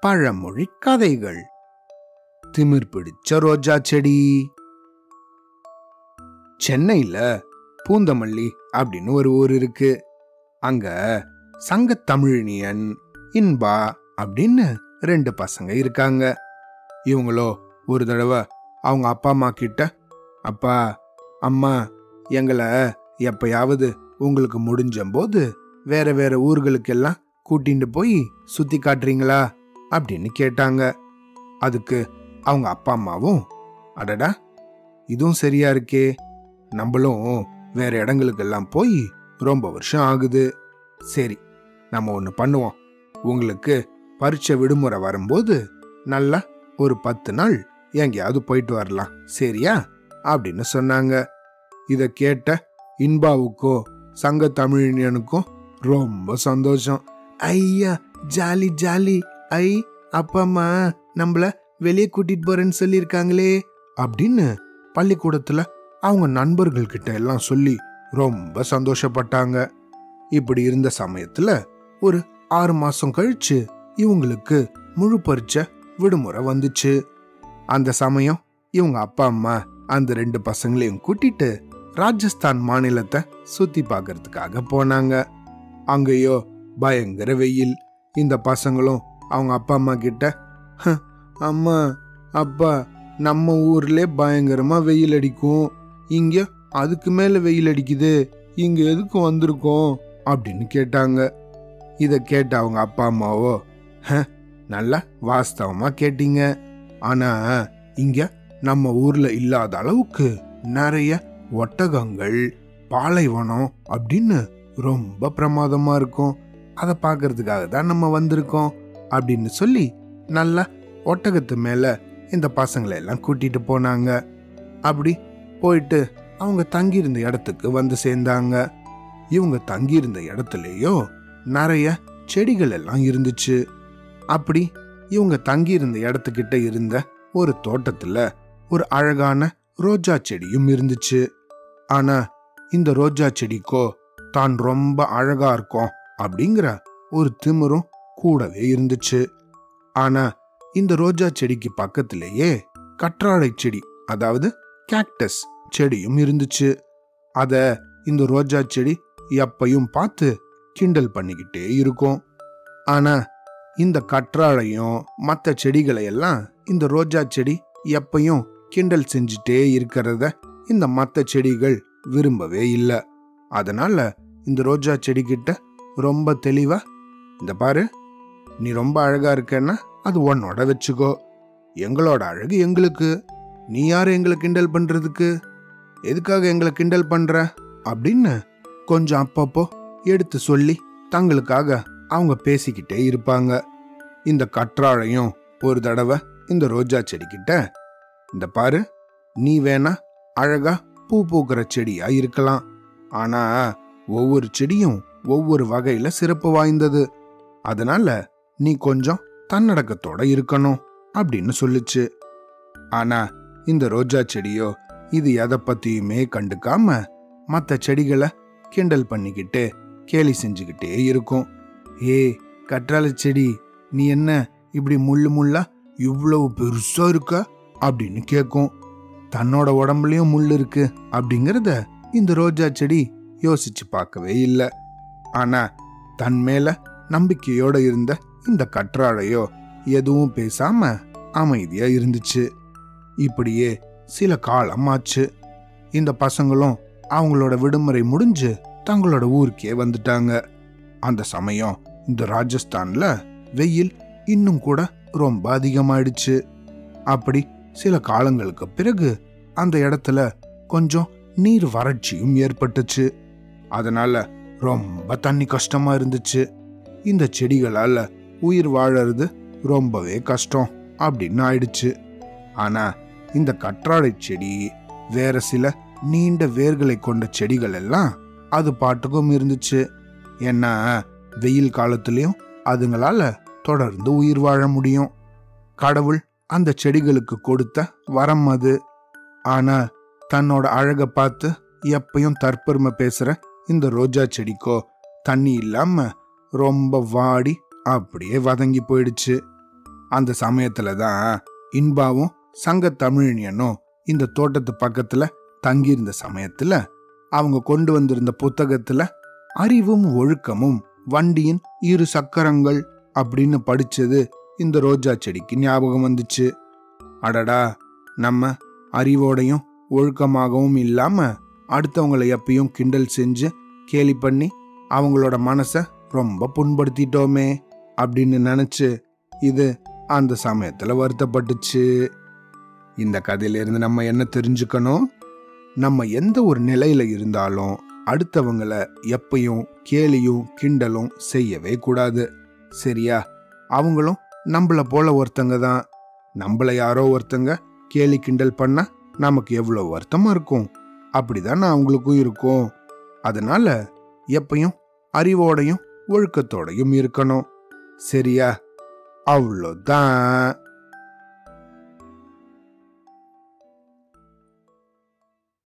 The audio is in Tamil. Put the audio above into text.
பழமொழி கதைகள். திமிர் பிடிச்ச ரோஜா செடி. சென்னையில பூந்தமல்லி அப்படின்னு ஒரு ஊர் இருக்கு. அங்க சங்க தமிழினியன் இன்பா அப்படின்னு ரெண்டு பசங்க இருக்காங்க. இவங்களோ ஒரு தடவை அவங்க அப்பா அம்மா கிட்ட அப்பா அம்மா எங்களை எப்பயாவது உங்களுக்கு முடிஞ்சம்போது வேற வேற ஊர்களுக்கெல்லாம் கூட்டிட்டு போய் சுத்தி காட்டுறீங்களா? அப்படின்னு கேட்டாங்க. அதுக்கு அவங்க அப்பா அம்மாவும் அடடா இதுவும் சரியா இருக்கே. நம்மளும் வேற இடங்களுக்கெல்லாம் போய் ரொம்ப வருஷம் ஆகுது. சரி நம்ம ஒன்று பண்ணுவோம். உங்களுக்கு பரீட்சை விடுமுறை வரும்போது நல்லா ஒரு பத்து நாள் எங்கேயாவது போயிட்டு வரலாம். சரியா? அப்படின்னு சொன்னாங்க. இதை கேட்ட இன்பாவுக்கோ சங்க தமிழனுக்கும் ரொம்ப சந்தோஷம். ஐயா ஜாலி ஜாலி. ஐ அப்பா அம்மா நம்மள வெளியே கூட்டிட்டு போறேன்னு சொல்லியிருக்காங்களே. அப்படின்னு பள்ளிக்கூடத்துல அவங்க நண்பர்கள் கிட்ட எல்லாம் சொல்லி ரொம்ப சந்தோஷப்பட்டாங்க. இப்படி இருந்த சமயத்துல ஒரு ஆறு மாசம் கழிச்சு இவங்களுக்கு முழு பறிச்ச விடுமுறை வந்துச்சு. அந்த சமயம் இவங்க அப்பா அம்மா அந்த ரெண்டு பசங்களையும் கூட்டிட்டு ராஜஸ்தான் மாநிலத்தை சுத்தி பார்க்கறதுக்காக போனாங்க. அங்கேயோ பயங்கர வெயில். இந்த பசங்களும் அவங்க அப்பா அம்மா கிட்ட "ஹ, அம்மா அப்பா நம்ம ஊர்ல பயங்கரமா வெயில் அடிக்கும். இங்க அதுக்கு மேல வெயில் அடிக்குது. இங்க எதுக்கு வந்திருக்கோம்? அப்படின்னு கேட்டாங்க. இதை கேட்ட அவங்க அப்பா அம்மாவோ "ஹ, நல்லா வாஸ்தவமா கேட்டீங்க. ஆனா இங்க நம்ம ஊர்ல இல்லாத அளவுக்கு நிறைய ஒட்டகங்கள் பாலைவனம் அப்படின்னு ரொம்ப பிரமாதமா இருக்கும். அதை பார்க்கறதுக்காக தான் நம்ம வந்திருக்கோம் அப்படின்னு சொல்லி நல்லா ஒட்டகத்து மேலே இந்த பசங்களை எல்லாம் கூட்டிட்டு போனாங்க. அப்படி போயிட்டு அவங்க தங்கியிருந்த இடத்துக்கு வந்து சேர்ந்தாங்க. இவங்க தங்கியிருந்த இடத்துலயோ நிறைய செடிகள் எல்லாம் இருந்துச்சு. அப்படி இவங்க தங்கியிருந்த இடத்துக்கிட்ட இருந்த ஒரு தோட்டத்துல ஒரு அழகான ரோஜா செடியும் இருந்துச்சு. ஆனா இந்த ரோஜா செடிக்கோ தான் ரொம்ப அழகா இருக்கும் அப்படிங்கிற ஒரு திமிரும் கூடவே இருந்துச்சு. ஆனா இந்த ரோஜா செடிக்கு பக்கத்திலேயே கற்றாழை செடி அதாவது கேக்டஸ் செடியும் இருந்துச்சு. அத இந்த ரோஜா செடி எப்பையும் பார்த்து கிண்டல் பண்ணிக்கிட்டே இருக்கும். ஆனா இந்த கற்றாழையும் மற்ற செடிகளை எல்லாம் இந்த ரோஜா செடி எப்பையும் கிண்டல் செஞ்சுட்டே இருக்கிறத இந்த மற்ற செடிகள் விரும்பவே இல்லை. அதனால இந்த ரோஜா செடிக்கிட்ட ரொம்ப தெளிவா இந்த பாரு நீ ரொம்ப அழகா இருக்கன்னா அது உன்னோட வச்சுக்கோ. எங்களோட அழகு எங்களுக்கு. நீ யார் எங்களை கிண்டல் பண்றதுக்கு? எதுக்காக எங்களை கிண்டல் பண்ற? அப்படின்னு கொஞ்சம் அப்பப்போ எடுத்து சொல்லி தங்களுக்காக அவங்க பேசிக்கிட்டே இருப்பாங்க. இந்த கற்றாழையும் ஒரு தடவை இந்த ரோஜா செடிக்கிட்ட இந்த பாரு நீ வேணா அழகா பூ பூக்கிற செடியா இருக்கலாம். ஆனா ஒவ்வொரு செடியும் ஒவ்வொரு வகையில சிறப்பு வாய்ந்தது. அதனால நீ கொஞ்சம் தன்னடக்கத்தோட இருக்கணும் அப்படின்னு சொல்லுச்சு. ஆனா இந்த ரோஜா செடியோ இது எதை பத்தியுமே கண்டுக்காம மத்த செடிகளை கிண்டல் பண்ணிக்கிட்டு கேலி செஞ்சுக்கிட்டே இருக்கும். ஏ கற்றாழை செடி நீ என்ன இப்படி முள்ளு முள்ளா இவ்வளவு பெருசா இருக்க? அப்படின்னு கேட்கும் தன்னோட உடம்புலயும் முள் இருக்கு அப்படிங்கறத இந்த ரோஜா செடி யோசிச்சு பார்க்கவே இல்லை. ஆனா தன் மேல நம்பிக்கையோட இருந்த இந்த கற்றாழையோ எதுவும் பேசாம அமைதியா இருந்துச்சு. இப்படியே சில காலம் ஆச்சு. இந்த பசங்களும் அவங்களோட விடுமுறை முடிஞ்சு தங்களோட ஊருக்கே வந்துட்டாங்க. அந்த சமயம் இந்த ராஜஸ்தான்ல வெயில் இன்னும் கூட ரொம்ப அதிகமாயிடுச்சு. அப்படி சில காலங்களுக்கு பிறகு அந்த இடத்துல கொஞ்சம் நீர் வறட்சியும் ஏற்பட்டுச்சு. அதனால ரொம்ப தண்ணி கஷ்டமா இருந்துச்சு. இந்த செடிகளால் உயிர் வாழறது ரொம்பவே கஷ்டம் அப்படின்னு ஆயிடுச்சு. ஆனா இந்த கற்றாழை செடி வேற சில நீண்ட வேர்களை கொண்ட செடிகள் எல்லாம் அது பாட்டுக்கும் இருந்துச்சு. ஏன்னா வெயில் காலத்துலேயும் அதுங்களால தொடர்ந்து உயிர் வாழ முடியும். கடவுள் அந்த செடிகளுக்கு கொடுத்த வரம் அது. ஆனா தன்னோட அழகை பார்த்து எப்பயும் தற்பெருமை பேசுற இந்த ரோஜா செடிக்கோ தண்ணி இல்லாம ரொம்ப வாடி அப்படியே வதங்கி போயிடுச்சு. அந்த சமயத்துல தான் இன்பாவும் சங்க தமிழினியனும் இந்த தோட்டத்து பக்கத்துல தங்கியிருந்த சமயத்துல அவங்க கொண்டு வந்திருந்த புத்தகத்துல அறிவும் ஒழுக்கமும் வண்டியின் இரு சக்கரங்கள் அப்படின்னு படிச்சது இந்த ரோஜா செடிக்கு ஞாபகம் வந்துச்சு. அடடா நம்ம அறிவோடையும் ஒழுக்கமாகவும் இல்லாம அடுத்தவங்களை எப்பயும் கிண்டல் செஞ்சு கேலி பண்ணி அவங்களோட மனசை ரொம்ப புண்படுத்திட்டோமே அப்படின்னு நினச்சி இது அந்த சமயத்தில் வருத்தப்பட்டுச்சு. இந்த கதையிலிருந்து நம்ம என்ன தெரிஞ்சுக்கணும்? நம்ம எந்த ஒரு நிலையில இருந்தாலும் அடுத்தவங்கள எப்பயும் கேலியும் கிண்டலும் செய்யவே கூடாது. சரியா? அவங்களும் நம்மள போல ஒருத்தங்க தான். நம்மள யாரோ ஒருத்தங்க கேலி கிண்டல் பண்ணால் நமக்கு எவ்வளோ வருத்தமாக இருக்கும்? அப்படிதான் அவங்களுக்கும் இருக்கும். அதனால எப்பையும் அறிவோடையும் ஒழுக்கத்தோடையும் இருக்கணும். சரியா? அவ்வளோதான்.